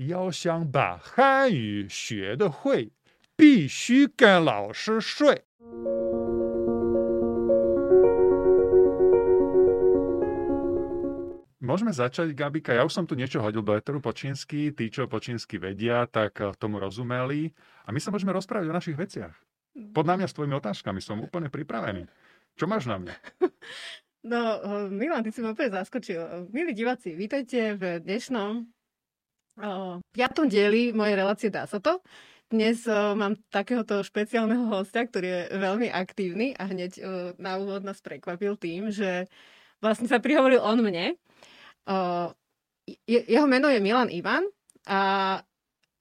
要想把汉语学得会，必须跟老师睡。Môžeme začať, Gabika. Ja už som tu niečo hodil do eteru po čínsky. Tí, čo po čínsky vedia, tak eh, tomu rozumeli. A my sa môžeme rozprávať o našich veciach. Pod námia s tvojimi otázkami. Som úplne pripravený. Čo máš na mňa? No, eh, Milan, ty si ma úplne zaskočil. Milí diváci, vítajte v dnešnom o, piatom dieli mojej relácie Dá sa to. Dnes o, mám takéhoto špeciálneho hostia, ktorý je veľmi aktívny a hneď o, na úvod nás prekvapil tým, že vlastne sa prihovoril on mne. Uh, je, jeho meno je Milan Ivan a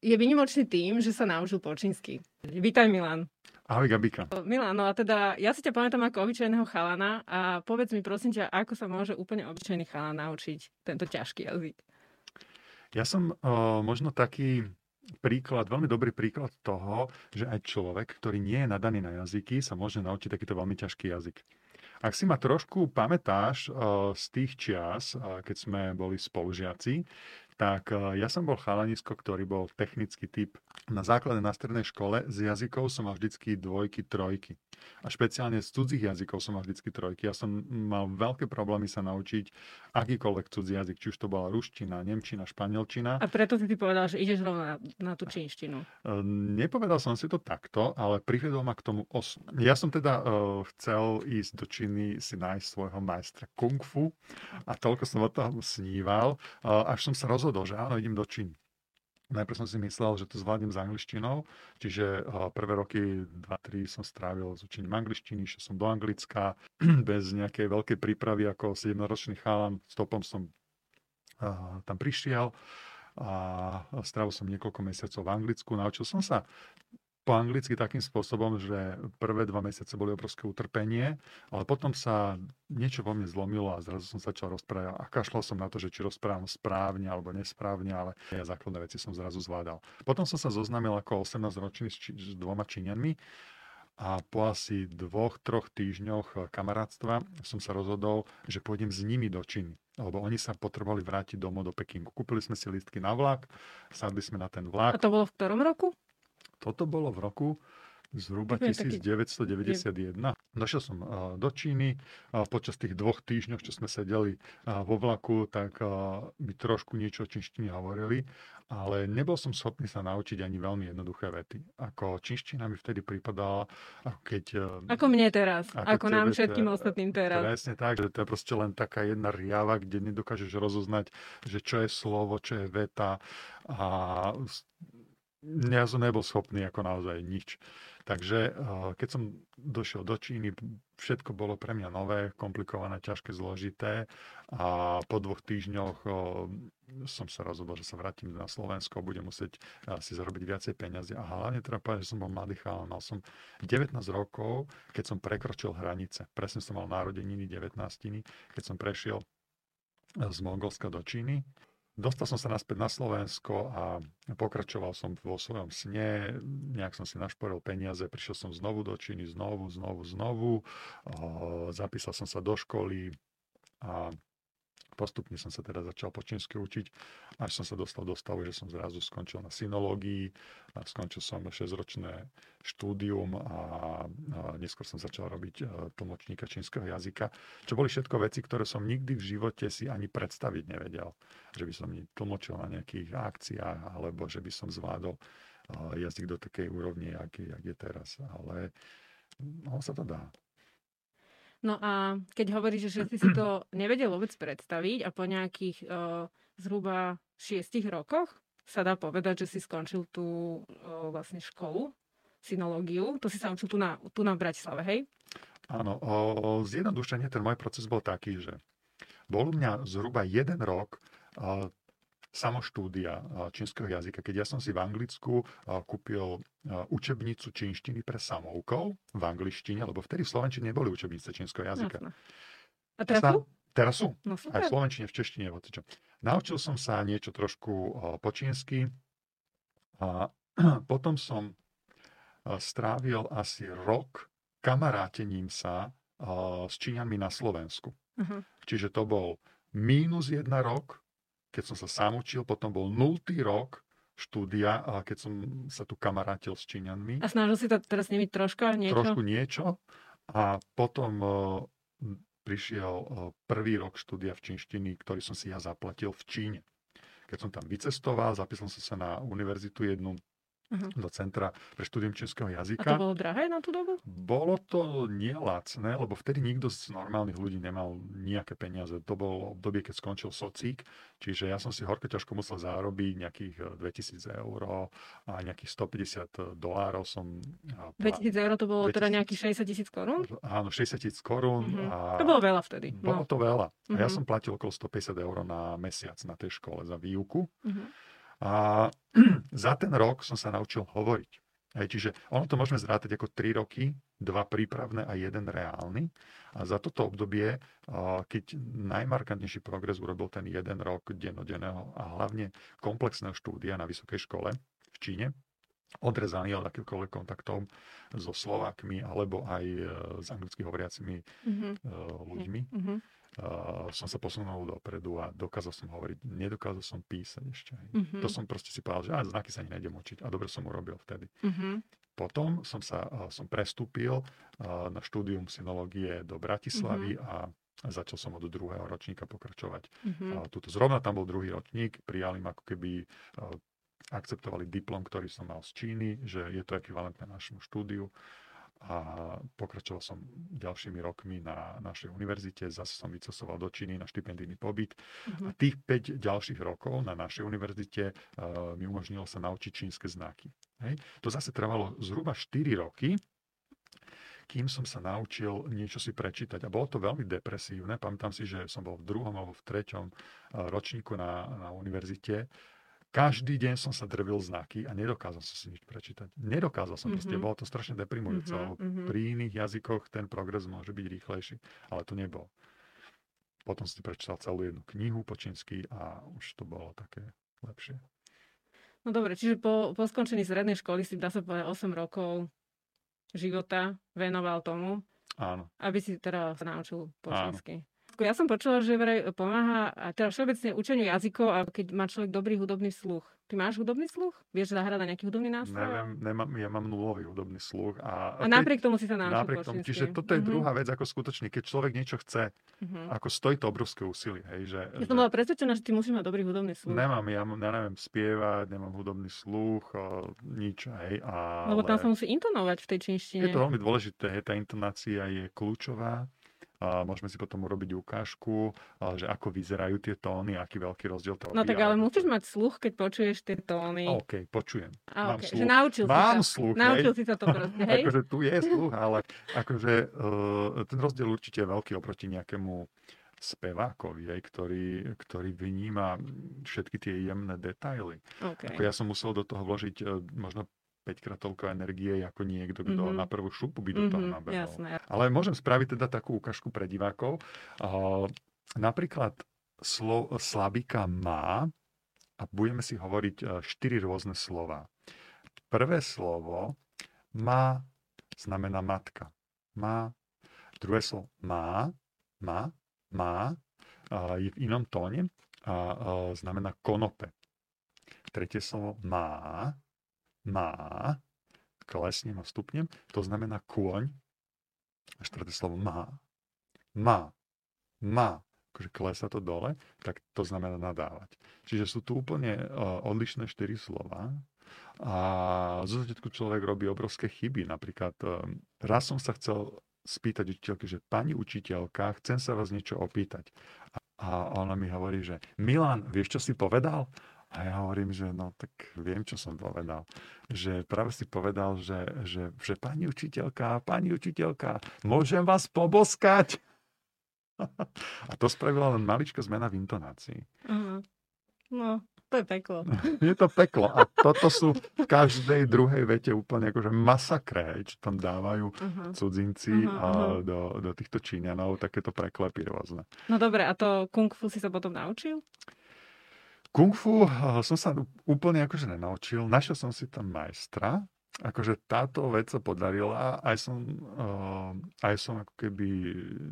je vynimočný tým, že sa naučil po čínsky. Vítaj Milan. Ahoj Gabika. Milan, no a teda ja si ťa pamätám ako obyčajného chalana a povedz mi prosím ťa, ako sa môže úplne obyčajný chalan naučiť tento ťažký jazyk. Ja som uh, možno taký príklad, veľmi dobrý príklad toho, že aj človek, ktorý nie je nadaný na jazyky, sa môže naučiť takýto veľmi ťažký jazyk. Ak si ma trošku pamätáš z tých čias, keď sme boli spolužiaci, tak uh, ja som bol chalanisko, ktorý bol technický typ. Na základe na strednej škole z jazykov som mal vždycky dvojky, trojky. A špeciálne z cudzích jazykov som mal vždycky trojky. Ja som mal veľké problémy sa naučiť akýkoľvek cudzí jazyk, či už to bola ruština, nemčina, španielčina. A preto si ty povedal, že ideš rovno na, na tú čínštinu. Nepovedal som si to takto, ale priviedol ma k tomu os. Ja som teda uh, chcel ísť do Číny si nájsť svojho majstra kung fu a toľko som o tom sníval, uh, až som sa rozhodol, že áno, idem do Číny. Najprv som si myslel, že to zvládnem s angličtinou, čiže prvé roky 2-3 som strávil s učením angličtiny, išiel som do Anglicka bez nejakej veľkej prípravy ako 7-ročný chalan. Stopom som tam prišiel a strávil som niekoľko mesiacov v Anglicku. Naučil som sa po anglicky takým spôsobom, že prvé dva mesiace boli obrovské utrpenie, ale potom sa niečo vo mne zlomilo a zrazu som začal rozprávať a kašľal som na to, že či rozprávam správne alebo nesprávne, ale ja základné veci som zrazu zvládal. Potom som sa zoznámil ako 18 ročný s, či, s dvoma Číňanmi a po asi dvoch, troch týždňoch kamarátstva som sa rozhodol, že pôjdem s nimi do Číny lebo oni sa potrebovali vrátiť domov do Pekingu. Kúpili sme si lístky na vlak, sadli sme na ten vlak. A to bolo v ktorom roku? Toto bolo v roku zhruba 1991. Došiel som do Číny. Počas tých dvoch týždňov, čo sme sedeli vo vlaku, tak mi trošku niečo o čínštine hovorili, ale nebol som schopný sa naučiť ani veľmi jednoduché vety. Ako čínština mi vtedy pripadala, ako keď... Ako mne teraz, ako, ako nám všetkým ostatným teraz. Presne tak, že to je proste len taká jedna riava, kde nedokážeš rozoznať, že čo je slovo, čo je veta a ja som nebol schopný ako naozaj nič. Takže eh, keď som došiel do Číny, všetko bolo pre mňa nové, komplikované, ťažké, zložité a po dvoch týždňoch eh, som sa rozhodol, že sa vrátim na Slovensko, budem musieť eh, si zarobiť viacej peniazy a hlavne treba povedať, že som bol mladý chalán, mal som 19 rokov, keď som prekročil hranice. Presne som mal narodeniny 19, keď som prešiel z Mongolska do Číny Dostal som sa naspäť na Slovensko a pokračoval som vo svojom sne, nejak som si našporil peniaze, prišiel som znovu do Číny, znovu, znovu, znovu, zapísal som sa do školy a Postupne som sa teda začal po čínsky učiť, až som sa dostal do stavu, že som zrazu skončil na synológii, a skončil som 6-ročné štúdium a, a neskôr som začal robiť e, tlmočníka čínskeho jazyka, čo boli všetko veci, ktoré som nikdy v živote si ani predstaviť nevedel. Že by som tlmočil na nejakých akciách, alebo že by som zvládol e, jazyk do takej úrovne, jak, jak je teraz. Ale no, sa to dá. No a keď hovoríš, že si si to nevedel vôbec predstaviť a po nejakých uh, zhruba šiestich rokoch sa dá povedať, že si skončil tú uh, vlastne školu, synológiu, to si sa učil tu na, tu na Bratislave, hej? Áno, o, zjednodušenie ten môj proces bol taký, že bol u mňa zhruba jeden rok samoštúdia čínskeho jazyka. Keď ja som si v Anglicku kúpil učebnicu čínštiny pre samoukov v angličtine, lebo vtedy v Slovenčine neboli učebnice čínskeho jazyka. Jasne. A teraz sú? Teraz sú. No, Aj v Slovenčine, v češtine. Naučil som sa niečo trošku po čínsky a potom som strávil asi rok kamarátením sa s Číňanmi na Slovensku. Uh-huh. Čiže to bol mínus jedna rok keď som sa sám učil, potom bol 0. rok štúdia, a keď som sa tu kamarátil s Číňanmi. A snažil si to teraz nimi troška niečo? Trošku niečo. A potom uh, prišiel uh, prvý rok štúdia v čínštiny, ktorý som si ja zaplatil v Číne. Keď som tam vycestoval, zapísal som sa na univerzitu jednu uh-huh. do Centra pre štúdium českého jazyka. A to bolo drahé na tú dobu? Bolo to nie lacné, lebo vtedy nikto z normálnych ľudí nemal nejaké peniaze. To bolo obdobie, keď skončil socík, čiže ja som si horko ťažko musel zarobiť nejakých 2000 eh, eur a nejakých 150 dolárov som... 2000 eur to bolo 2000... teda nejakých 60 tisíc korún? Áno, 60 tisíc korún. Uh-huh. A... To bolo veľa vtedy. Bolo no. to veľa. A ja uh-huh. som platil okolo 150 eur na mesiac na tej škole za výuku. Uh-huh. A za ten rok som sa naučil hovoriť. Hej, čiže ono to môžeme zrátať ako 3 roky, dva prípravné a jeden reálny. A za toto obdobie, keď najmarkantnejší progres urobil ten jeden rok dennodenného a hlavne komplexného štúdia na vysokej škole v Číne, odrezaný od akýchkoľvek kontaktov so Slovákmi alebo aj e, s anglicky hovoriacimi mm-hmm. ľuďmi. Mm-hmm uh, som sa posunul dopredu a dokázal som hovoriť. Nedokázal som písať ešte. Mm-hmm. To som proste si povedal, že aj znaky sa nejdem učiť. A dobre som urobil vtedy. Mm-hmm. Potom som sa uh, som prestúpil uh, na štúdium synológie do Bratislavy mm-hmm. a začal som od druhého ročníka pokračovať. Mm-hmm. Uh, tuto zrovna tam bol druhý ročník, prijali ma ako keby akceptovali diplom, ktorý som mal z Číny, že je to ekvivalentné našemu štúdiu a pokračoval som ďalšími rokmi na našej univerzite. Zase som vycestoval do Číny na štipendijný pobyt. Uh-huh. A tých 5 ďalších rokov na našej univerzite uh, mi umožnilo sa naučiť čínske znaky. Hej. To zase trvalo zhruba 4 roky, kým som sa naučil niečo si prečítať. A bolo to veľmi depresívne. Pamätám si, že som bol v druhom alebo v treťom ročníku na, na univerzite každý deň som sa drvil znaky a nedokázal som si nič prečítať. Nedokázal som, mm-hmm. proste bolo to strašne deprimujúce. Mm-hmm. Pri iných jazykoch ten progres môže byť rýchlejší, ale to nebol. Potom si prečítal celú jednu knihu po čínsky a už to bolo také lepšie. No dobre, čiže po, po skončení strednej školy si dá sa povedať 8 rokov života venoval tomu, Áno. aby si teda sa naučil po čínsky. Slovensku. Ja som počula, že vraj pomáha teda všeobecne učeniu jazykov a keď má človek dobrý hudobný sluch. Ty máš hudobný sluch? Vieš zahrať na nejaký hudobný nástroj? Neviem, nemám, ja mám nulový hudobný sluch. A, a napriek tomu si sa naučil napriek tomu, Čiže toto je uh-huh. druhá vec, ako skutočne, keď človek niečo chce, uh-huh. ako stojí to obrovské úsilie. Hej, že, ja som bola presvedčená, že ty musíš mať dobrý hudobný sluch. Nemám, ja, ja neviem spievať, nemám hudobný sluch, o, nič. Hej, ale... Lebo tam sa musí intonovať v tej čínštine. Je to veľmi dôležité, tá intonácia je kľúčová a môžeme si potom urobiť ukážku, že ako vyzerajú tie tóny, aký veľký rozdiel to No tak ale musíš mať sluch, keď počuješ tie tóny. OK, počujem. A, Mám okay. sluch. Že naučil Mám si sa. sluch, Naučil hej? si sa to proste, hej? akože tu je sluch, ale akože uh, ten rozdiel určite je veľký oproti nejakému spevákovi, hej, ktorý, ktorý vníma všetky tie jemné detaily. Okay. Ako ja som musel do toho vložiť uh, možno 5 krát toľko energie ako niekto, kto mm-hmm. na prvú šupu by do toho mm-hmm, nabehol. Jasné. Ale môžem spraviť teda takú ukážku pre divákov. Uh, napríklad slo, slabika má a budeme si hovoriť uh, štyri rôzne slova. Prvé slovo má znamená matka. Má. Druhé slovo má, má, má, uh, je v inom tóne a uh, znamená konope. Tretie slovo má má, klesnem a stupnem, to znamená kôň, a štvrté slovo má, má, má, akože klesa to dole, tak to znamená nadávať. Čiže sú tu úplne uh, odlišné štyri slova a zo začiatku človek robí obrovské chyby. Napríklad um, raz som sa chcel spýtať učiteľky, že pani učiteľka, chcem sa vás niečo opýtať. A ona mi hovorí, že Milan, vieš, čo si povedal? A ja hovorím, že no tak viem, čo som povedal. Že práve si povedal, že, že, že pani učiteľka, pani učiteľka, môžem vás poboskať? A to spravila len maličká zmena v intonácii. Uh-huh. No, to je peklo. Je to peklo. A toto sú v každej druhej vete úplne akože masakre, čo tam dávajú uh-huh. cudzinci uh-huh, a do, do týchto Číňanov, takéto preklepy rôzne. No dobre, a to kung fu si sa potom naučil? Kung fu eh, som sa úplne akože nenaučil. Našiel som si tam majstra. Akože táto vec sa podarila. Aj som, uh, aj som ako keby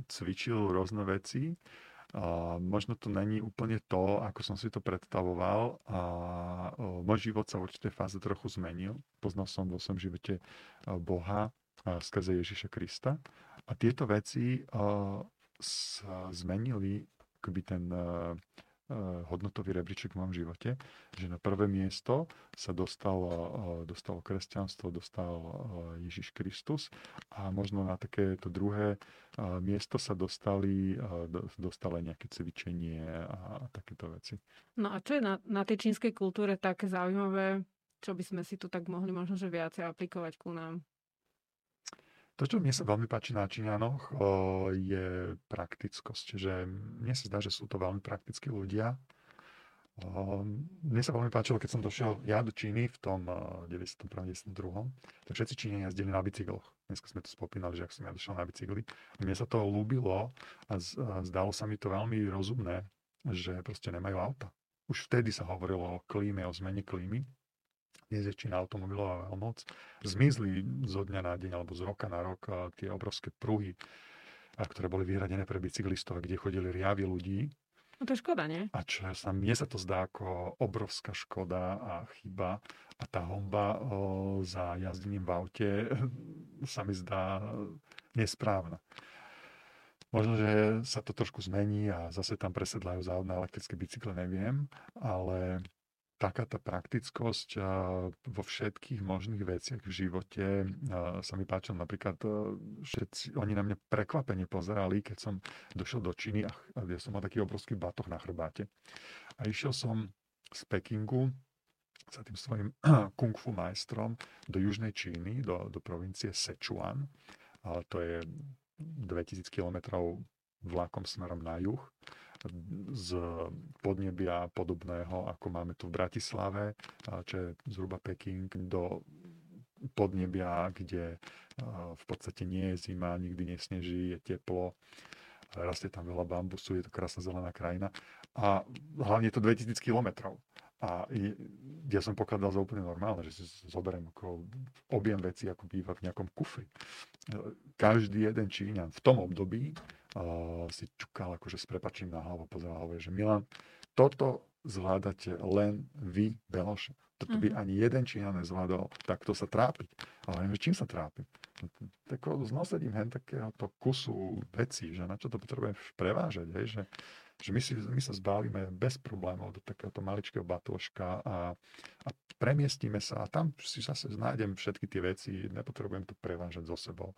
cvičil rôzne veci. Uh, možno to není úplne to, ako som si to predstavoval a môj život sa v určitej fáze trochu zmenil. Poznal som vo svojom živote Boha uh, skrze Ježiša Krista a tieto veci sa zmenili akoby ten uh, Eh, hodnotový rebríček v mojom živote, že na prvé miesto sa dostalo, eh, dostalo kresťanstvo, dostal eh, Ježiš Kristus a možno na takéto druhé miesto sa dostali, dostali nejaké cvičenie a takéto veci. No a čo je na, na tej čínskej kultúre také zaujímavé, čo by sme si tu tak mohli možno že viacej aplikovať ku nám? To, čo mne sa veľmi páči na Číňanoch, je praktickosť. Že mne sa zdá, že sú to veľmi praktickí ľudia. Mne sa veľmi páčilo, keď som došiel ja do Číny v tom 91. 92. tak všetci Číňania jazdili na bicykloch. Dneska sme to spomínali, že ak som ja došiel na bicykli. Mne sa to ľúbilo a zdalo sa mi to veľmi rozumné, že proste nemajú auta. Už vtedy sa hovorilo o klíme, o zmene klímy dnes je Čína automobilová veľmoc, zmizli zo dňa na deň alebo z roka na rok tie obrovské pruhy, ktoré boli vyhradené pre bicyklistov, kde chodili riavy ľudí. No to je škoda, nie? A čo sa, mne sa to zdá ako obrovská škoda a chyba. A tá homba o, za jazdením v aute sa mi zdá nesprávna. Možno, že sa to trošku zmení a zase tam presedlajú závodné elektrické bicykle, neviem, ale taká tá praktickosť vo všetkých možných veciach v živote sa mi páčilo. Napríklad všetci, oni na mňa prekvapene pozerali, keď som došiel do Číny a ja som mal taký obrovský batoh na chrbáte. A išiel som z Pekingu sa tým svojim kung fu majstrom do južnej Číny, do, do provincie Sichuan. A to je 2000 kilometrov vlakom smerom na juh z podnebia podobného, ako máme tu v Bratislave, čo je zhruba Peking, do podnebia, kde v podstate nie je zima, nikdy nesneží, je teplo, rastie tam veľa bambusu, je to krásna zelená krajina a hlavne je to 2000 kilometrov. A ja som pokladal za úplne normálne, že si zoberiem ako objem veci, ako býva v nejakom kufri. Každý jeden Číňan v tom období uh, si čukal akože s prepačím na hlavu, pozeral hovorí, že Milan, toto zvládate len vy, Beloš. Toto by mhm. ani jeden Číňan nezvládol takto sa trápiť. Ale neviem, čím sa trápim. Tak znosedím hen takéhoto kusu vecí, že na čo to potrebujem prevážať, hej, že, že my, si, my sa zbálime bez problémov do takéhoto maličkého batôžka a, a premiestíme sa a tam si zase nájdem všetky tie veci, nepotrebujem to prevážať so sebou.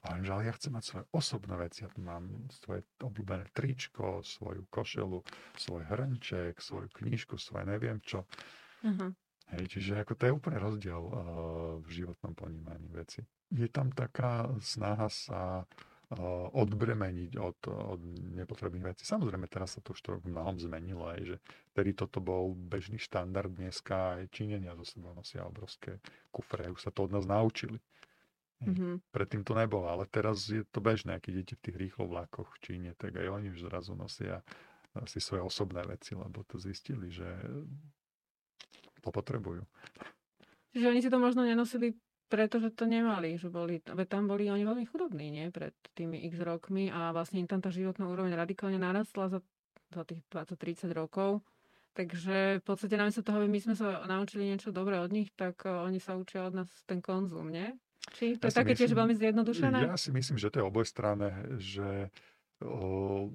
A že ale ja chcem mať svoje osobné veci. Ja tu mám svoje obľúbené tričko, svoju košelu, svoj hrnček, svoju knižku, svoje neviem čo. Uh-huh. Hej, čiže ako to je úplne rozdiel uh, v životnom ponímaní veci. Je tam taká snaha sa uh, odbremeniť od, od nepotrebných vecí. Samozrejme, teraz sa to už to mnohom zmenilo, aj, že vtedy toto bol bežný štandard, dneska aj činenia zo sebou nosia obrovské kufre, už sa to od nás naučili. Mm-hmm. Predtým to nebolo, ale teraz je to bežné, keď idete v tých rýchlo vlakoch v Číne, tak aj oni už zrazu nosia si svoje osobné veci, lebo to zistili, že to potrebujú. Čiže oni si to možno nenosili pretože to nemali, že boli, tam boli oni veľmi chudobní, nie, pred tými x rokmi a vlastne im tam tá životná úroveň radikálne narastla za, za tých 20-30 rokov. Takže v podstate namiesto toho, aby my sme sa naučili niečo dobré od nich, tak uh, oni sa učia od nás ten konzum, nie? Či to ja je také myslím, tiež veľmi zjednodušené? Ja si myslím, že to je obojstranné, že o,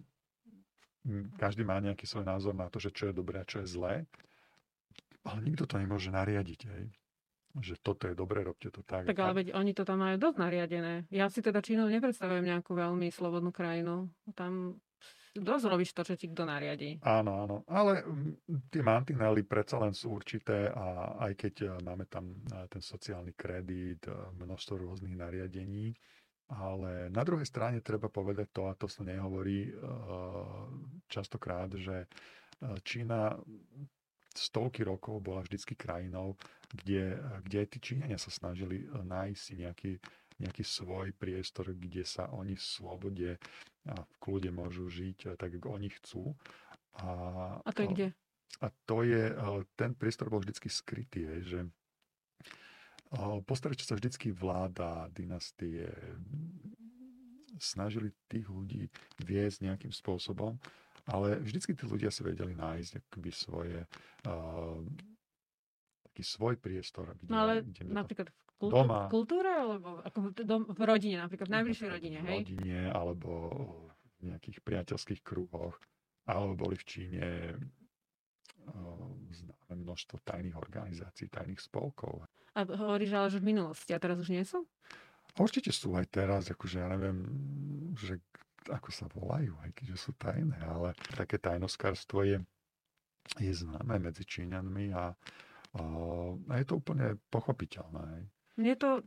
každý má nejaký svoj názor na to, že čo je dobré a čo je zlé, ale nikto to nemôže nariadiť. Hej. Že toto je dobré, robte to tak. Tak ale veď oni to tam majú dosť nariadené. Ja si teda Čínu nepredstavujem nejakú veľmi slobodnú krajinu. Tam dosť to, čo ti kto nariadi. Áno, áno. Ale mm, tie mantinely predsa len sú určité a aj keď e, máme tam e, ten sociálny kredit, e, množstvo rôznych nariadení, ale na druhej strane treba povedať to, a to sa nehovorí častokrát, že Čína stovky rokov bola vždycky krajinou, kde, kde tí Číňania sa snažili nájsť si nejaký nejaký svoj priestor, kde sa oni v slobode a v kľude môžu žiť eh, tak, ako oni chcú. A, a to je kde? A to je, eh, ten priestor bol vždycky skrytý, že eh, postaračia sa vždycky vláda, dynastie, snažili tých ľudí viesť nejakým spôsobom ale vždycky tí ľudia si vedeli nájsť akoby svoje uh, taký svoj priestor. Kde, no ale kde napríklad v, kultú, doma, v kultúre, alebo ako v, dom, v rodine, napríklad v najbližšej rodine, hej? V rodine, alebo v nejakých priateľských kruhoch, alebo boli v Číne známe množstvo tajných organizácií, tajných spolkov. A hovoríš ale, že v minulosti, a teraz už nie sú? Určite sú aj teraz, akože ja neviem, že ako sa volajú, aj keďže sú tajné, ale také tajnoskárstvo je, je známe medzi Číňanmi a, a je to úplne pochopiteľné. Mne to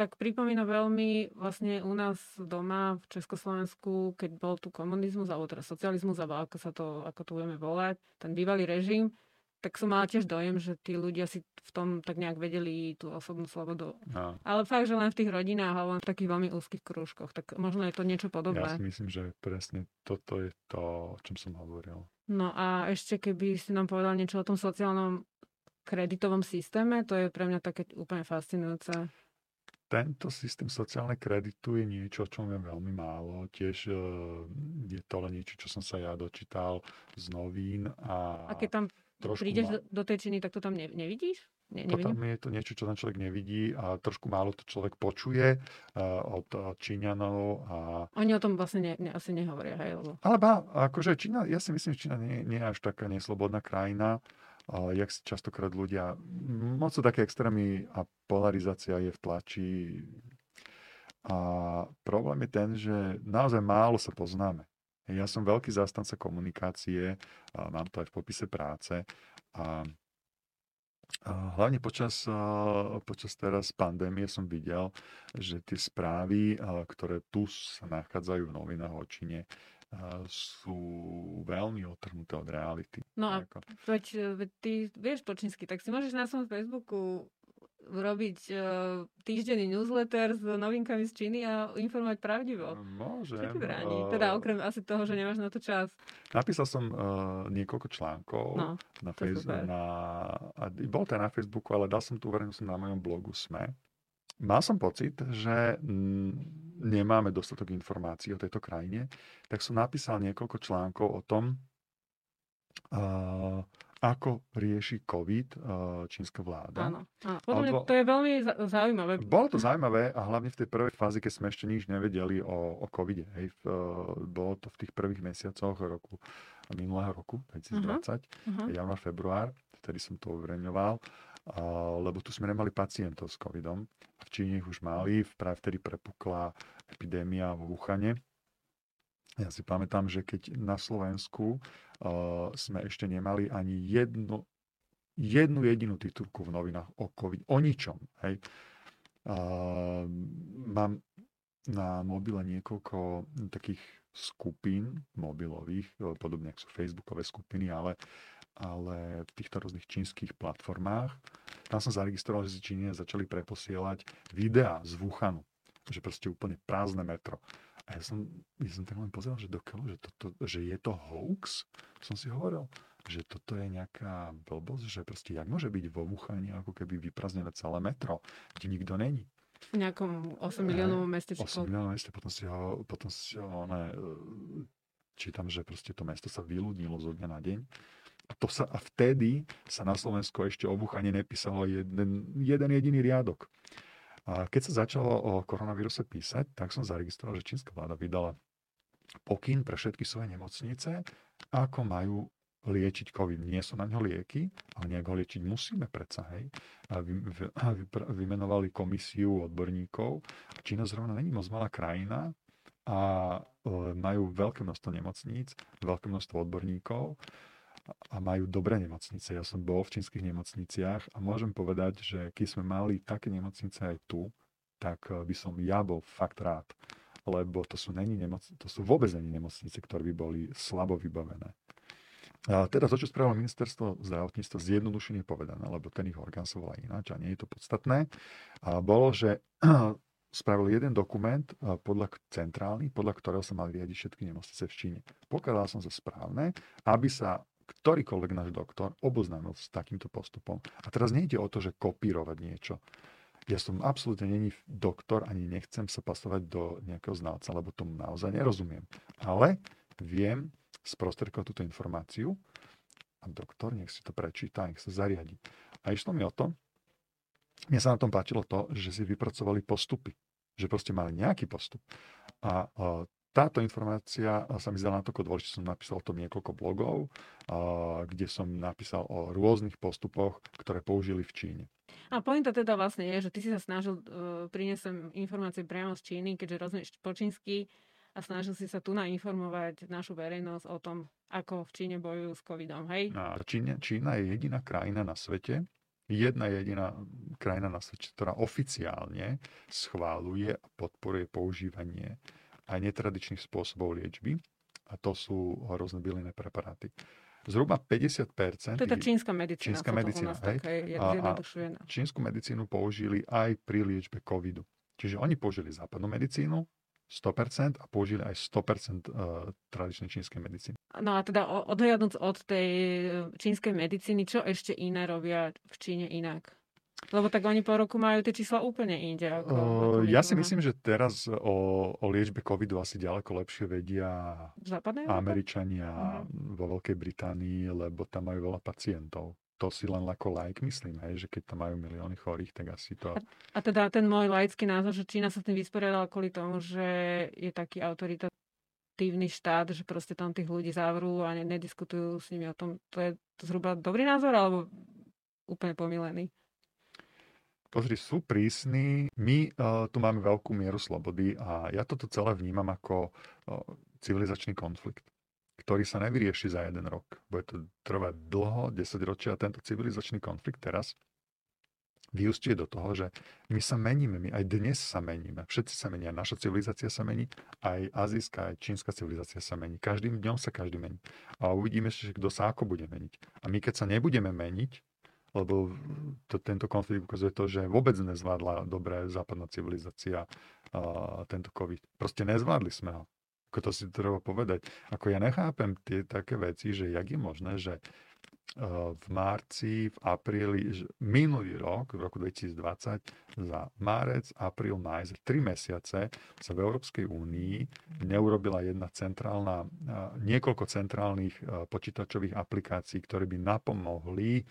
tak pripomína veľmi vlastne u nás doma v Československu, keď bol tu komunizmus, alebo teda socializmus, alebo ako sa to, ako to budeme volať, ten bývalý režim, tak som mala tiež dojem, že tí ľudia si v tom tak nejak vedeli tú osobnú slobodu. No. Ale fakt, že len v tých rodinách, alebo len v takých veľmi úzkých krúžkoch, tak možno je to niečo podobné. Ja si myslím, že presne toto je to, o čom som hovoril. No a ešte keby si nám povedal niečo o tom sociálnom kreditovom systéme, to je pre mňa také úplne fascinujúce. Tento systém sociálne kreditu je niečo, čo je veľmi málo. Tiež uh, je to len niečo, čo som sa ja dočítal z novín. A, a keď tam prídeš ma... do, tej činy, tak to tam ne, nevidíš? Ne, Potom je to niečo, čo ten človek nevidí a trošku málo to človek počuje uh, od uh, Číňanov. A... Oni o tom vlastne ne, ne, asi nehovoria, hej? Lebo... Ale ba, akože Čína, ja si myslím, že Čína nie, nie je až taká neslobodná krajina. Jak častokrát ľudia, moc sú také extrémy a polarizácia je v tlači. A problém je ten, že naozaj málo sa poznáme. Ja som veľký zástanca komunikácie, a mám to aj v popise práce a Hlavne počas, počas teraz pandémie som videl, že tie správy, ktoré tu sa nachádzajú v novinách o Číne, sú veľmi otrhnuté od reality. No a veď, veď ty vieš po čínsky, tak si môžeš na svojom Facebooku robiť uh, týždenný newsletter s novinkami z Číny a informovať pravdivo. Môžem. Čo ti bráni? Uh, teda okrem asi toho, že nemáš na to čas. Napísal som uh, niekoľko článkov no, na Facebooku. Na, a bol to na Facebooku, ale dal som tu verejnosť na mojom blogu SME. Mal som pocit, že mm, nemáme dostatok informácií o tejto krajine, tak som napísal niekoľko článkov o tom, uh, ako rieši COVID čínska vláda. Áno, áno. Podľa Alebo, to je veľmi zaujímavé. Bolo to zaujímavé a hlavne v tej prvej fáze, keď sme ešte nič nevedeli o, o COVID. Hej, uh, bolo to v tých prvých mesiacoch roku minulého roku, 2020, uh-huh. uh-huh. január, február, vtedy som to uverejňoval, uh, lebo tu sme nemali pacientov s covidom. V Číne ich už mali, práve vtedy prepukla epidémia vo Wuhane ja si pamätám, že keď na Slovensku uh, sme ešte nemali ani jednu, jednu jedinú titulku v novinách o COVID, o ničom. Hej. Uh, mám na mobile niekoľko takých skupín mobilových, podobne ako sú facebookové skupiny, ale, ale v týchto rôznych čínskych platformách. Tam som zaregistroval, že si Číne začali preposielať videá z Wuhanu, že proste úplne prázdne metro. A ja som, ja som tak len pozeral, že dokiaľ, že, toto, že je to hoax, som si hovoril, že toto je nejaká blbosť, že proste jak môže byť vo Wuhane ako keby vypraznené celé metro, kde nikto není. V nejakom 8 miliónovom meste. 8 miliónovom meste, potom si ho, potom si ho ne, čítam, že proste to mesto sa vyľudnilo zo dňa na deň. To sa, a vtedy sa na Slovensku ešte o Wuhane nepísalo jeden, jeden jediný riadok. A keď sa začalo o koronavíruse písať, tak som zaregistroval, že čínska vláda vydala pokyn pre všetky svoje nemocnice, ako majú liečiť COVID. Nie sú na ňo lieky, ale nejak ho liečiť musíme predsa, hej. A vy, vy, vy, vymenovali komisiu odborníkov. Čína zrovna není moc malá krajina a e, majú veľké množstvo nemocníc, veľké množstvo odborníkov a majú dobré nemocnice. Ja som bol v čínskych nemocniciach a môžem povedať, že keď sme mali také nemocnice aj tu, tak eh, by som ja bol fakt rád. Lebo to sú, není nemoc, to sú vôbec není nemocnice, ktoré by boli slabo vybavené. A teda čo spravilo ministerstvo zdravotníctva, zjednodušene povedané, lebo ten ich orgán sa volá ináč a nie je to podstatné, a bolo, že spravil jeden dokument eh, podľa centrálny, podľa ktorého sa mali riadiť všetky nemocnice v Číne. Pokladal som za správne, aby sa ktorýkoľvek náš doktor oboznámil s takýmto postupom. A teraz nejde o to, že kopírovať niečo. Ja som absolútne není doktor, ani nechcem sa pasovať do nejakého znalca, lebo tomu naozaj nerozumiem. Ale viem sprostredkovať túto informáciu a doktor nech si to prečíta, nech sa zariadi. A išlo mi o to, mne sa na tom páčilo to, že si vypracovali postupy. Že proste mali nejaký postup. A táto informácia sa mi zdala natoľko dôležitá, som napísal o tom niekoľko blogov, kde som napísal o rôznych postupoch, ktoré použili v Číne. A pointa teda vlastne je, že ty si sa snažil uh, priniesť informácie priamo z Číny, keďže rozumieš po čínsky a snažil si sa tu nainformovať našu verejnosť o tom, ako v Číne bojujú s covidom, hej? A Čína, Čína je jediná krajina na svete, jedna jediná krajina na svete, ktorá oficiálne schváluje a podporuje používanie aj netradičných spôsobov liečby a to sú rôzne bylinné preparáty. Zhruba 50%... To je tá čínska medicína. Čínska medicína, hej? A, a čínsku medicínu použili aj pri liečbe covidu. Čiže oni použili západnú medicínu, 100% a použili aj 100% uh, e, tradičnej čínskej medicíny. No a teda odhľadnúť od tej čínskej medicíny, čo ešte iné robia v Číne inak? Lebo tak oni po roku majú tie čísla úplne inde. Ako, uh, ja si myslím, že teraz o, o liečbe covidu asi ďaleko lepšie vedia Američania uh-huh. vo Veľkej Británii, lebo tam majú veľa pacientov. To si len ako like myslím, hej, že keď tam majú milióny chorých, tak asi to... A, a teda ten môj laický názor, že Čína sa s tým vysporiadala kvôli tomu, že je taký autoritatívny štát, že proste tam tých ľudí zavrú a nediskutujú s nimi o tom. To je zhruba dobrý názor, alebo úplne pomilený? Pozri, sú prísni. My uh, tu máme veľkú mieru slobody a ja toto celé vnímam ako uh, civilizačný konflikt, ktorý sa nevyrieši za jeden rok. Bude to trvať dlho, 10 ročia a tento civilizačný konflikt teraz vyústie do toho, že my sa meníme, my aj dnes sa meníme. Všetci sa menia, naša civilizácia sa mení, aj azijská, aj čínska civilizácia sa mení. Každým dňom sa každý mení. A uvidíme, že kto sa ako bude meniť. A my keď sa nebudeme meniť, lebo to, tento konflikt ukazuje to, že vôbec nezvládla dobré západná civilizácia a tento COVID. Proste nezvládli sme ho. Ako to si treba povedať. Ako ja nechápem tie také veci, že jak je možné, že v marci, v apríli, minulý rok, v roku 2020, za márec, apríl, maj, za tri mesiace sa v Európskej únii neurobila jedna centrálna, niekoľko centrálnych počítačových aplikácií, ktoré by napomohli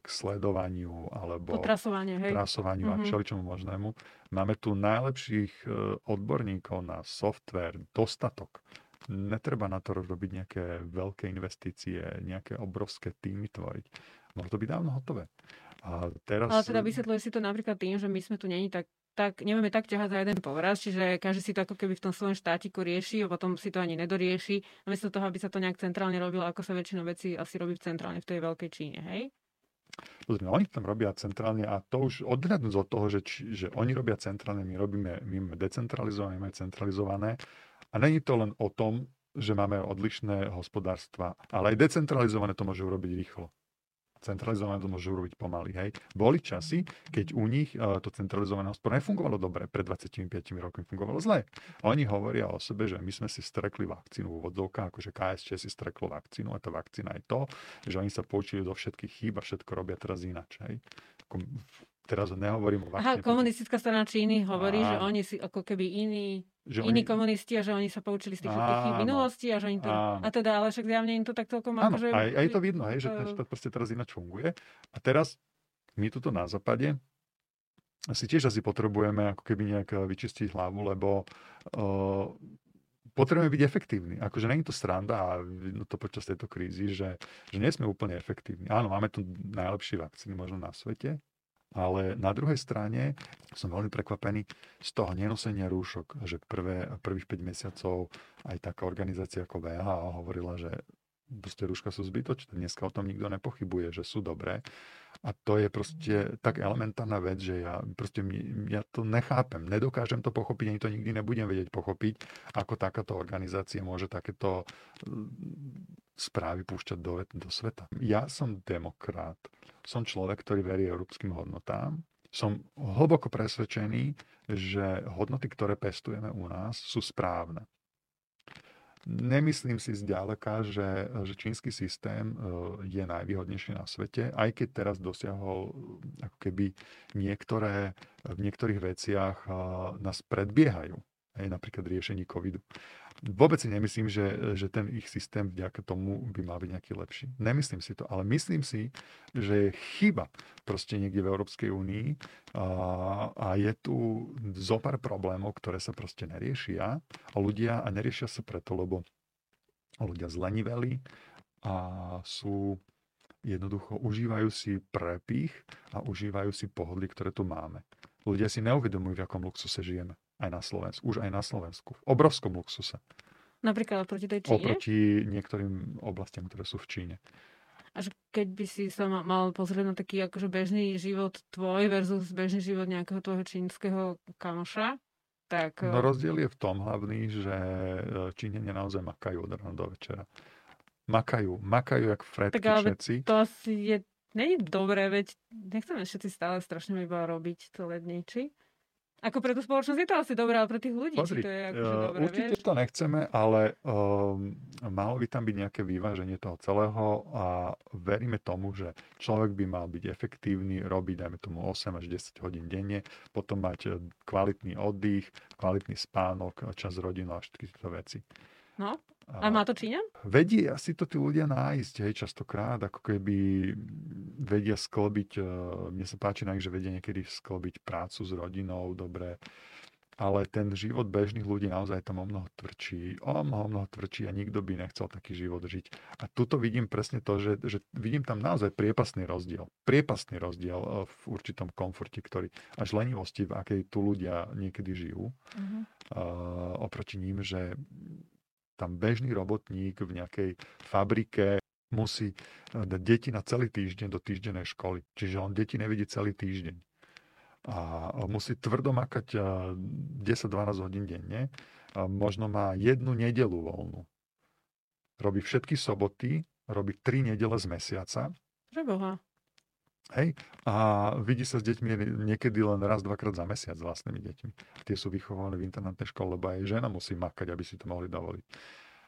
k sledovaniu alebo trasovaniu, hej. trasovaniu mm-hmm. a všeličomu možnému. Máme tu najlepších odborníkov na software, dostatok netreba na to robiť nejaké veľké investície, nejaké obrovské týmy tvoriť. Mohlo to byť dávno hotové. A teraz... Ale teda vysvetľuje si to napríklad tým, že my sme tu není tak tak, nevieme tak ťahať za jeden povraz, čiže každý si to ako keby v tom svojom štátiku rieši a potom si to ani nedorieši. Namiesto toho, aby sa to nejak centrálne robilo, ako sa väčšinou veci asi robí centrálne v tej veľkej Číne, hej? Pozrieme, oni tam robia centrálne a to už odhľadnúť od toho, že, či, že oni robia centrálne, my robíme, my máme decentralizované, my máme centralizované a není to len o tom, že máme odlišné hospodárstva, ale aj decentralizované to môže urobiť rýchlo. Centralizované to môže urobiť pomaly. Hej. Boli časy, keď u nich uh, to centralizované hospodárstvo nefungovalo dobre. Pred 25 rokmi fungovalo zle. Oni hovoria o sebe, že my sme si strekli vakcínu v úvodzovkách, akože KSČ si streklo vakcínu a tá vakcína je to, že oni sa poučili do všetkých chýb a všetko robia teraz ináč. Hej. Teraz nehovorím o vakcíne. Aha, komunistická strana Číny hovorí, a... že oni si ako keby iní že iní oni... komunisti a že oni sa poučili z tých všetkých minulosti a že im to... Áno. A teda, ale však zjavne im to tak celkom áno, akože... Aj, aj to vidno, hej, že ten štát proste teraz ináč funguje. A teraz my tuto na západe si tiež asi potrebujeme ako keby nejak vyčistiť hlavu, lebo uh, potrebujeme byť efektívni. Akože není to sranda a vidno to počas tejto krízy, že, že nie sme úplne efektívni. Áno, máme tu najlepšie vakcíny možno na svete, ale na druhej strane som veľmi prekvapený z toho nenosenia rúšok, že prvé, prvých 5 mesiacov aj taká organizácia ako VHA hovorila, že proste rúška sú zbytočné. Dneska o tom nikto nepochybuje, že sú dobré. A to je proste tak elementárna vec, že ja proste ja to nechápem, nedokážem to pochopiť, ani to nikdy nebudem vedieť pochopiť, ako takáto organizácia môže takéto správy púšťať do, do sveta. Ja som demokrat, som človek, ktorý verí európskym hodnotám, som hlboko presvedčený, že hodnoty, ktoré pestujeme u nás, sú správne. Nemyslím si zďaleka, že, že čínsky systém e, je najvýhodnejší na svete, aj keď teraz dosiahol ako keby niektoré, v niektorých veciach e, nás predbiehajú aj napríklad riešení covidu. Vôbec si nemyslím, že, že ten ich systém vďaka tomu by mal byť nejaký lepší. Nemyslím si to, ale myslím si, že je chyba proste niekde v Európskej únii a, a je tu zopár problémov, ktoré sa proste neriešia a ľudia a neriešia sa preto, lebo ľudia zleniveli a sú jednoducho užívajú si prepich a užívajú si pohodly, ktoré tu máme. Ľudia si neuvedomujú, v akom luxuse žijeme aj na Slovensku, už aj na Slovensku. V obrovskom luxuse. Napríklad oproti tej Číne? Oproti niektorým oblastiam, ktoré sú v Číne. A že keď by si sa mal pozrieť na taký akože bežný život tvoj versus bežný život nejakého tvojho čínskeho kamoša, tak... No rozdiel je v tom hlavný, že e, Číňania naozaj makajú od rána do večera. Makajú, makajú jak fredky tak ale všetci. to asi je, není dobré, veď nechceme všetci stále strašne iba robiť celé dni, či? Ako pre tú spoločnosť je to asi dobré, ale pre tých ľudí Pozri, to je akože dobré, určite vieš? to nechceme, ale um, malo by tam byť nejaké vyváženie toho celého a veríme tomu, že človek by mal byť efektívny, robiť dajme tomu 8 až 10 hodín denne, potom mať eh, kvalitný oddych, kvalitný spánok, čas rodinu a všetky tieto veci. No, a má to Číňan? Vedia si to tí ľudia nájsť, hej, častokrát, ako keby vedia sklbiť, e, mne sa páči na že vedia niekedy sklbiť prácu s rodinou, dobre, ale ten život bežných ľudí naozaj tam o mnoho tvrdší, o mnoho, mnoho tvrdší a nikto by nechcel taký život žiť. A tuto vidím presne to, že, že vidím tam naozaj priepasný rozdiel. Priepasný rozdiel e, v určitom komforte, ktorý až lenivosti, v akej tu ľudia niekedy žijú, uh-huh. uh, oproti ním, že tam bežný robotník v nejakej fabrike musí eh, dať deti na celý týždeň do týždennej školy. Čiže on deti nevidí celý týždeň. A musí tvrdo makať 10-12 eh, hodín denne. A možno má jednu nedelu voľnú. Robí všetky soboty, robí tri nedele z mesiaca. Preboha. Hej? A vidí sa s deťmi niekedy len raz, dvakrát za mesiac s vlastnými deťmi. Tie sú vychované v internátnej škole, lebo aj žena musí makať, aby si to mohli dovoliť.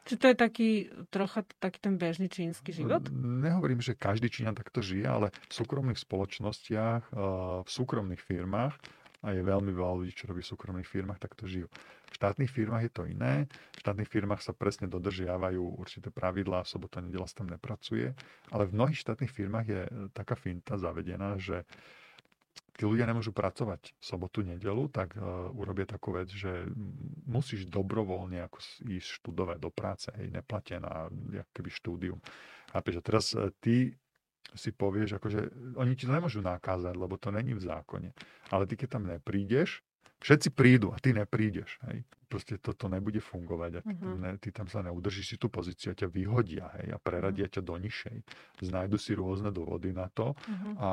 Či to je taký trocha taký ten bežný čínsky život? Nehovorím, že každý Číňan takto žije, ale v súkromných spoločnostiach, v súkromných firmách a je veľmi veľa ľudí, čo robí v súkromných firmách, tak to žijú. V štátnych firmách je to iné. V štátnych firmách sa presne dodržiavajú určité pravidlá, sobota, nedela sa tam nepracuje, ale v mnohých štátnych firmách je e, taká finta zavedená, že tí ľudia nemôžu pracovať sobotu, nedelu, tak uh, urobia takú vec, že musíš dobrovoľne ako ísť študovať do práce, hej, neplatená, keby štúdium. A teraz uh, ty si povieš, akože oni ti to nemôžu nakázať, lebo to není v zákone. Ale ty, keď tam neprídeš, všetci prídu a ty neprídeš. Hej. Proste toto nebude fungovať. A ty, uh-huh. ne, ty tam sa neudržíš si tú pozíciu a ťa vyhodia hej, a preradia uh-huh. ťa do nižšej. Znajdu si rôzne dôvody na to uh-huh. a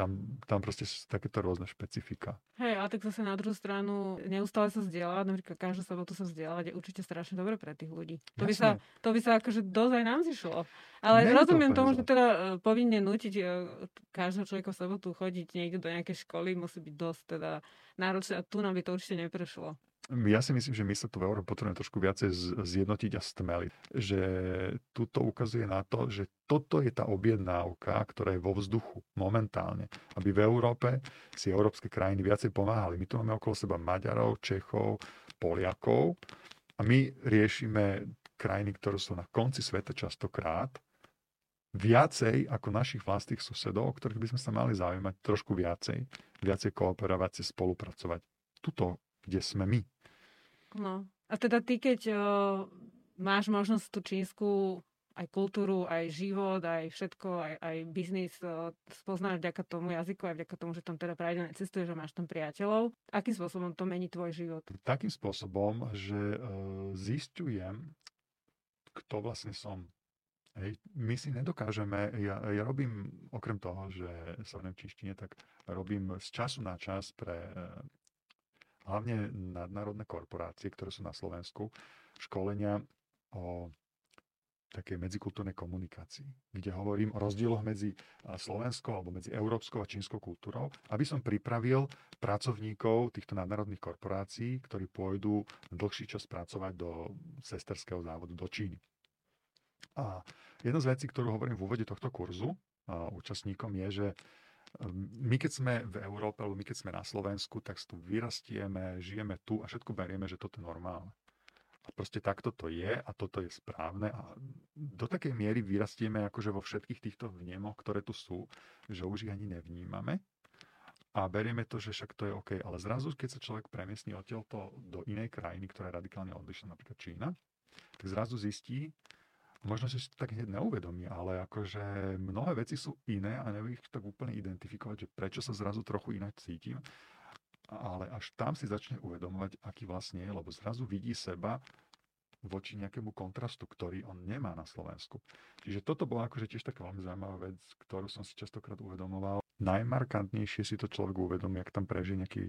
tam, tam proste sú takéto rôzne špecifika. Hej, ale tak zase na druhú stranu neustále sa vzdelávať, napríklad každú sobotu sa vzdelávať je určite strašne dobre pre tých ľudí. To by, sa, to by sa akože dosť aj nám zišlo. Ale Nie rozumiem to tomu, že teda uh, povinne nutiť uh, každého človeka v sobotu chodiť niekde do nejakej školy musí byť dosť teda náročné a tu nám by to určite neprešlo ja si myslím, že my sa tu v Európe potrebujeme trošku viacej zjednotiť a stmeliť. Že tuto ukazuje na to, že toto je tá objednávka, ktorá je vo vzduchu momentálne. Aby v Európe si európske krajiny viacej pomáhali. My tu máme okolo seba Maďarov, Čechov, Poliakov a my riešime krajiny, ktoré sú na konci sveta častokrát, viacej ako našich vlastných susedov, o ktorých by sme sa mali zaujímať trošku viacej, viacej kooperovať, spolupracovať. Tuto, kde sme my. No. A teda ty, keď uh, máš možnosť tú čínsku aj kultúru, aj život, aj všetko, aj, aj biznis uh, spoznáš vďaka tomu jazyku, aj vďaka tomu, že tam teda pravidelne cestuješ, že máš tam priateľov. Akým spôsobom to mení tvoj život? Takým spôsobom, že uh, zistujem, kto vlastne som. Hej, my si nedokážeme, ja, ja robím, okrem toho, že sa v čínštine, tak robím z času na čas pre hlavne nadnárodné korporácie, ktoré sú na Slovensku, školenia o takej medzikultúrnej komunikácii, kde hovorím o rozdieloch medzi slovenskou alebo medzi európskou a čínskou kultúrou, aby som pripravil pracovníkov týchto nadnárodných korporácií, ktorí pôjdu dlhší čas pracovať do sesterského závodu do Číny. A jedna z vecí, ktorú hovorím v úvode tohto kurzu a účastníkom je, že my keď sme v Európe, alebo my keď sme na Slovensku, tak tu vyrastieme, žijeme tu a všetko berieme, že toto je normálne. A proste takto to je a toto je správne a do takej miery vyrastieme akože vo všetkých týchto vnemoch, ktoré tu sú, že už ich ani nevnímame a berieme to, že však to je OK. Ale zrazu, keď sa človek premiesní odtiaľto do inej krajiny, ktorá je radikálne odlišná, napríklad Čína, tak zrazu zistí, možno, že si to tak hneď neuvedomí, ale akože mnohé veci sú iné a nevie ich tak úplne identifikovať, že prečo sa zrazu trochu ináč cítim. Ale až tam si začne uvedomovať, aký vlastne je, lebo zrazu vidí seba voči nejakému kontrastu, ktorý on nemá na Slovensku. Čiže toto bola akože tiež taká veľmi zaujímavá vec, ktorú som si častokrát uvedomoval. Najmarkantnejšie si to človek uvedomí, ak tam prežije nejaký,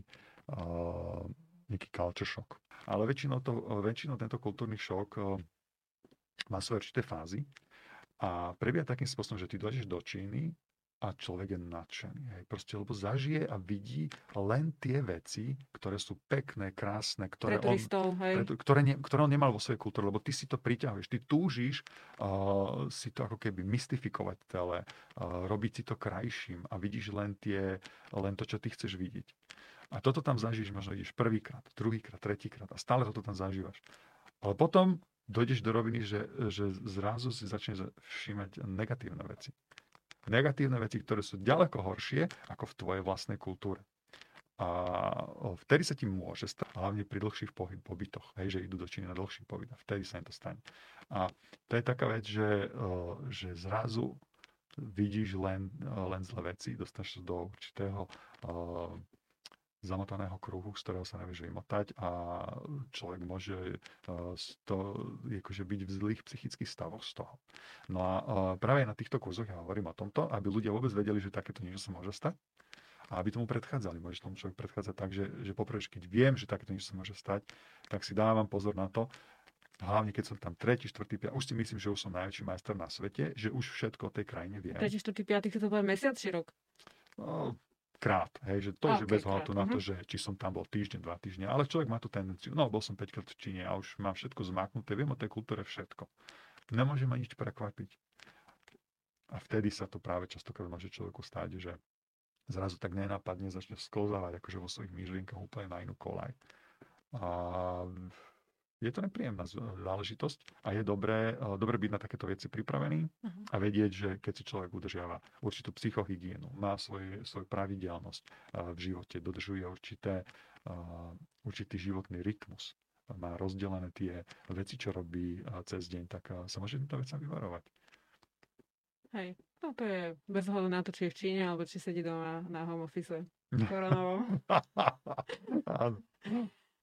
uh, nejaký culture shock. Ale väčšinou, to, väčšinou tento kultúrny šok uh, má svoje určité fázy a prebieha takým spôsobom, že ty dojdeš do Číny a človek je nadšený. Hej. Proste, lebo zažije a vidí len tie veci, ktoré sú pekné, krásne, ktoré, Pre turistov, on, hej. pre, ktoré, ne, ktoré on nemal vo svojej kultúre, lebo ty si to priťahuješ, ty túžiš uh, si to ako keby mystifikovať celé, uh, robiť si to krajším a vidíš len, tie, len to, čo ty chceš vidieť. A toto tam zažiješ, možno ideš prvýkrát, druhýkrát, tretíkrát a stále toto tam zažívaš. Ale potom dojdeš do roviny, že, že zrazu si začneš všímať negatívne veci. Negatívne veci, ktoré sú ďaleko horšie ako v tvojej vlastnej kultúre. A vtedy sa ti môže stať, hlavne pri dlhších pohyb, pobytoch, hej, že idú do Číny na dlhší pobyt a vtedy sa im to stane. A to je taká vec, že, že zrazu vidíš len, len zlé veci, dostaneš sa do určitého zamotaného kruhu, z ktorého sa nevieš vymotať a človek môže to, akože byť v zlých psychických stavoch z toho. No a práve na týchto kurzoch ja hovorím o tomto, aby ľudia vôbec vedeli, že takéto niečo sa môže stať a aby tomu predchádzali. Môže tomu človek predchádzať tak, že, že poprvé, keď viem, že takéto niečo sa môže stať, tak si dávam pozor na to, hlavne keď som tam tretí, štvrtý, piatý, už si myslím, že už som najväčší majster na svete, že už všetko o tej krajine viem. Tretí, štvrtý, piatý, to bude mesiac či rok? No, krát, hej, že to, Okay, že bez ohľadu na to, mhm. že či som tam bol týždeň, dva týždne, ale človek má tú tendenciu, no bol som 5 krát v Číne a už mám všetko zmaknuté, viem o tej kultúre všetko. Nemôže ma nič prekvapiť. A vtedy sa to práve častokrát môže človeku stať, že zrazu tak nenápadne začne sklzávať akože vo svojich myšlienkach úplne na inú kolaj. A je to nepríjemná záležitosť a je dobré, eh, dobré byť na takéto veci pripravený Mhm. a vedieť, že keď si človek udržiava určitú psychohygienu, má svoj, svoju pravidelnosť eh, v živote, dodržuje určité, eh, určitý životný rytmus, má rozdelené tie veci, čo robí cez deň, tak sa môže týmto vecam vyvarovať. Hej, no to je bez ohľadu na to, či je v Číne, alebo či sedí doma na home office koronovom.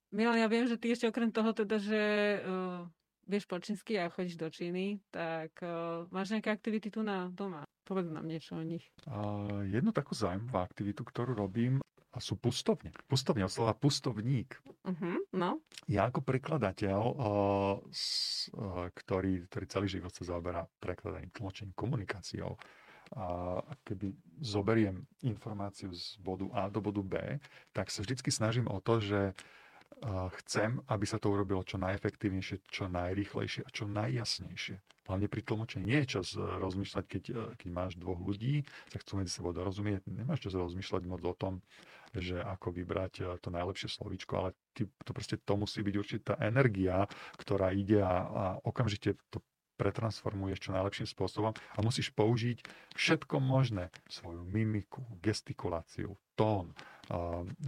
Milan, ja viem, že ty ešte okrem toho teda, že uh, vieš po čínsky a chodíš do Číny, tak uh, máš nejaké aktivity tu na doma? Povedz nám niečo o nich. A jednu takú zaujímavú aktivitu, ktorú robím, a sú pustovne. Pustovne, od slova pustovník. Uh-huh, no, Ja ako prekladateľ, uh, s, uh, ktorý, ktorý celý život sa zaoberá prekladaním, tlmočením, komunikáciou, a keby zoberiem informáciu z bodu A do bodu B, tak sa vždycky snažím o to, že uh, chcem, aby sa to urobilo čo najefektívnejšie, čo najrýchlejšie a čo najjasnejšie. Hlavne pri tlmočení. Nie je čas uh, rozmýšľať, keď, uh, keď máš dvoch ľudí, sa chcú medzi sebou dorozumieť. Nemáš čas rozmýšľať moc o tom, že ako vybrať uh, to najlepšie slovíčko, ale ty, to proste to musí byť určitá energia, ktorá ide a, a okamžite to pretransformuješ čo najlepším spôsobom a musíš použiť všetko možné. Svoju mimiku, gestikuláciu, tón.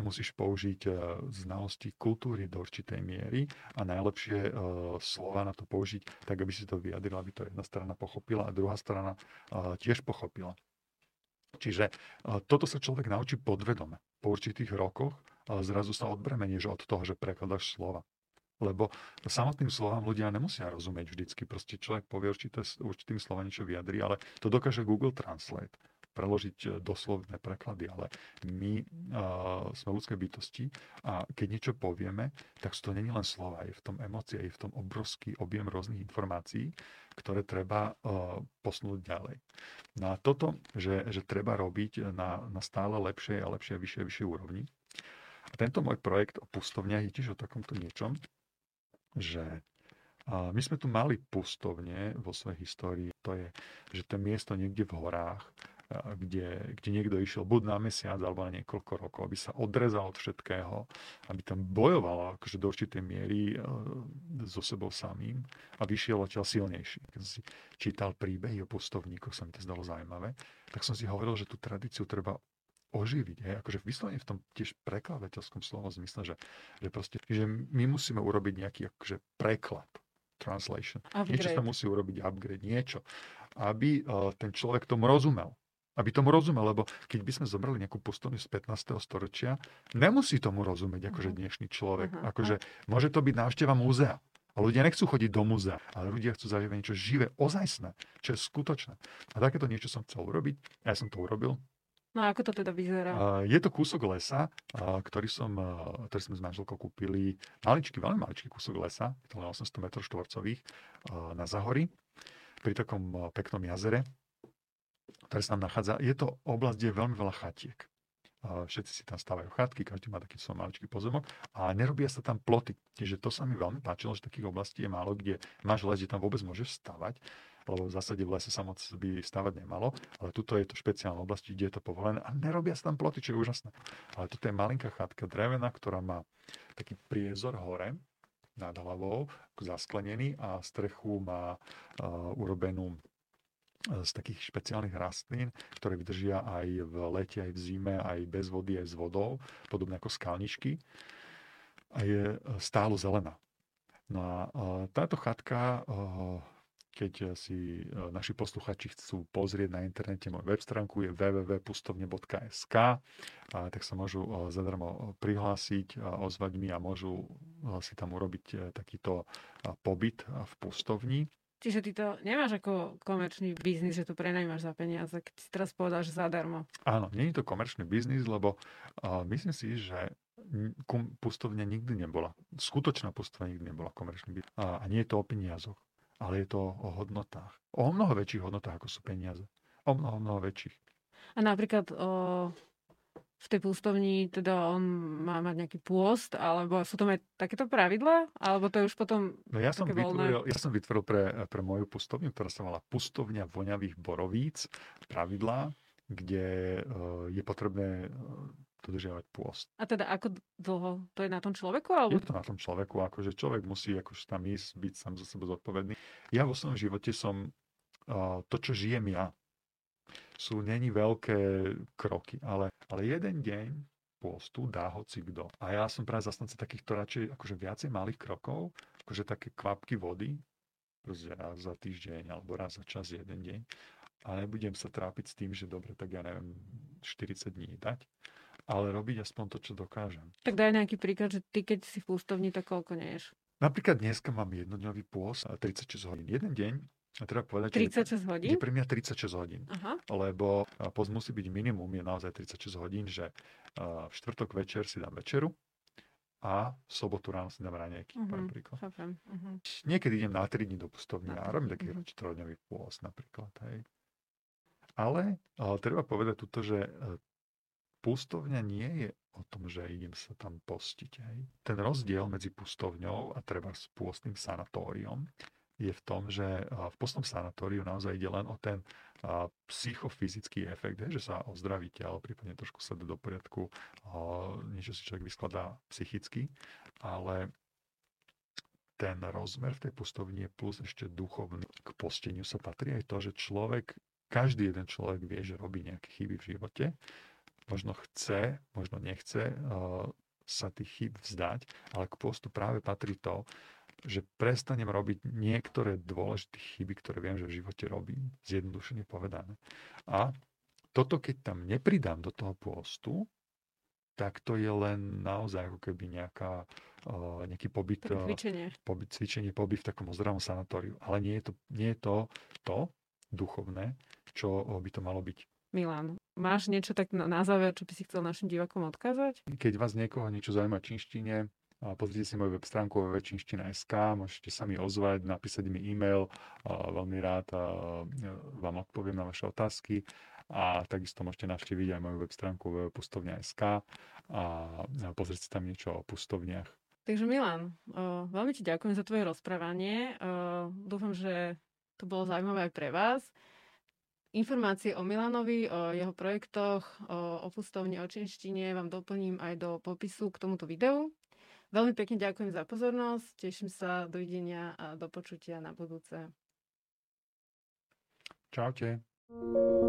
Musíš použiť uh, znalosti kultúry do určitej miery a najlepšie uh, slova na to použiť, tak aby si to vyjadril, aby to jedna strana pochopila a druhá strana uh, tiež pochopila. Čiže toto sa človek naučí podvedome. Po určitých rokoch zrazu sa odbremenieš od toho, že prekladaš slova. Lebo samotným slovám ľudia nemusia rozumieť vždycky. Proste človek povie určité, určitým slovom niečo vyjadri, ale to dokáže Google Translate preložiť e, doslovné preklady, ale my uh, sme ľudské bytosti a keď niečo povieme, tak to není len slova, je v tom emócie, je v tom obrovský objem rôznych informácií, ktoré treba uh, posunúť ďalej. No a toto, že, že treba robiť na, na stále lepšej a lepšej a vyššej a vyššej úrovni. A tento môj projekt o pustovniach je tiež o takomto niečom, že my sme tu mali pustovne vo svojej histórii. To je, že to je miesto niekde v horách, kde, kde niekto išiel buď na mesiac alebo na niekoľko rokov, aby sa odrezal od všetkého, aby tam bojoval akože do určitej miery so sebou samým a vyšiel odtiaľ silnejší. Keď som si čítal príbehy o pustovníkoch, sa mi to zdalo zaujímavé, tak som si hovoril, že tú tradíciu treba oživiť. Hej? Akože vyslovene v tom tiež prekladateľskom slovom zmysle, že, že, proste, že my musíme urobiť nejaký akože preklad, translation. Upgrade. Niečo sa musí urobiť, upgrade, niečo. Aby uh, ten človek tomu rozumel. Aby tomu rozumel, lebo keď by sme zobrali nejakú pustovňu z 15. storočia, nemusí tomu rozumieť akože mhm. dnešný človek. Uh-huh. Akože môže to byť návšteva múzea. A ľudia nechcú chodiť do múzea, ale ľudia chcú zažívať niečo živé, ozajstné, čo je skutočné. A takéto niečo som chcel urobiť. Ja som to urobil. No a ako to teda vyzerá? Je to kúsok lesa, ktorý, som, ktorý sme s manželkou kúpili. Maličký, veľmi maličký kúsok lesa, to len 800 m štvorcových na Zahori, pri takom peknom jazere, ktoré sa tam nachádza. Je to oblasť, kde je veľmi veľa chatiek. Všetci si tam stávajú chatky, každý má taký svoj maličký pozemok a nerobia sa tam ploty. Čiže to sa mi veľmi páčilo, že takých oblastí je málo, kde máš les, kde tam vôbec môžeš stavať lebo v zásade v lese sa moc by stavať nemalo, ale tuto je to špeciálna oblasti, kde je to povolené a nerobia sa tam ploty, čo je úžasné. Ale toto je malinká chatka drevená, ktorá má taký priezor hore nad hlavou, zasklenený a strechu má uh, urobenú z takých špeciálnych rastlín, ktoré vydržia aj v lete, aj v zime, aj bez vody, aj s vodou, podobne ako skalničky. A je e, stálo zelená. No a táto chatka keď eh, si naši posluchači chcú pozrieť na internete môj web stránku je www.pustovne.sk tak sa môžu zadarmo prihlásiť, ozvať mi a môžu si tam urobiť takýto pobyt v pustovni. Čiže ty to nemáš ako komerčný biznis, že to prenajímaš za peniaze, keď si teraz povedal, že zadarmo. Áno, nie je to komerčný biznis, lebo uh, myslím si, že pustovňa nikdy nebola. Skutočná pustovňa nikdy nebola komerčný biznis. A, a nie je to o peniazoch ale je to o hodnotách. O mnoho väčších hodnotách, ako sú peniaze. O mnoho, mnoho väčších. A napríklad o, v tej pústovni teda on má mať nejaký pôst, alebo sú tam aj takéto pravidlá? Alebo to je už potom No ja som vytvoril, ja som vytvoril pre, pre moju pustovňu, ktorá sa volá Pustovňa voňavých borovíc, pravidlá, kde uh, je potrebné dodržiavať pôst. A teda ako dlho? To je na tom človeku? Alebo... Je to na tom človeku, akože človek musí akože tam ísť, byť sám za sebou zodpovedný. Ja vo svojom živote som uh, to, čo žijem ja, sú není veľké kroky, ale, ale jeden deň pôstu dá hoci kto. A ja som práve zastanca takýchto radšej akože viacej malých krokov, akože také kvapky vody, proste raz za týždeň alebo raz za čas jeden deň. A nebudem sa trápiť s tým, že dobre, tak ja neviem, 40 dní dať ale robiť aspoň to, čo dokážem. Tak daj nejaký príklad, že ty keď si v pústovni, tak koľko neješ? Napríklad dneska mám jednodňový pôst, 36 hodín. Jeden deň, a treba povedať, 36 hodín? Je pre mňa 36 hodín. Aha. Lebo post musí byť minimum, je naozaj 36 hodín, že v štvrtok večer si dám večeru, a v sobotu ráno si dám raňajky, uh-huh. napríklad. Uh-huh. Niekedy idem na 3 dní do pustovny a robím taký uh-huh. čtvrtdňový pôst napríklad. Hej. Ale, ale treba povedať tuto, že pustovňa nie je o tom, že idem sa tam postiť. Hej. Ten rozdiel medzi pustovňou a treba s pôstnym sanatóriom je v tom, že v pôstnom sanatóriu naozaj ide len o ten psychofyzický efekt, že sa ozdraví telo, prípadne trošku sa do poriadku, niečo si človek vyskladá psychicky, ale ten rozmer v tej pustovni je plus ešte duchovný. K posteniu sa patrí aj to, že človek, každý jeden človek vie, že robí nejaké chyby v živote možno chce, možno nechce sa tých chyb vzdať, ale k postu práve patrí to, že prestanem robiť niektoré dôležité chyby, ktoré viem, že v živote robím, zjednodušene povedané. A toto, keď tam nepridám do toho postu, tak to je len naozaj ako keby nejaká, uh, nejaký pobyt, cvičenie. Uh, pobyt, cvičenie, pobyt v takom ozdravom sanatóriu. Ale nie je to, nie je to, to duchovné, čo by to malo byť. Milan, máš niečo tak na, na záver, čo by si chcel našim divakom odkázať? Keď vás niekoho niečo zaujíma v pozrite si moju web stránku www.čínština.sk, môžete sa mi ozvať, napísať mi e-mail, veľmi rád vám odpoviem na vaše otázky a takisto môžete navštíviť aj moju web stránku www.pustovňa.sk a pozrieť si tam niečo o pustovniach. Takže Milan, veľmi ti ďakujem za tvoje rozprávanie. Dúfam, že to bolo zaujímavé aj pre vás. informácie o Milanovi, o jeho projektoch, o opustovne o činštine vám doplním aj do popisu k tomuto videu. Veľmi pekne ďakujem za pozornosť, teším sa, dovidenia a do počutia na budúce. Čaute. thank you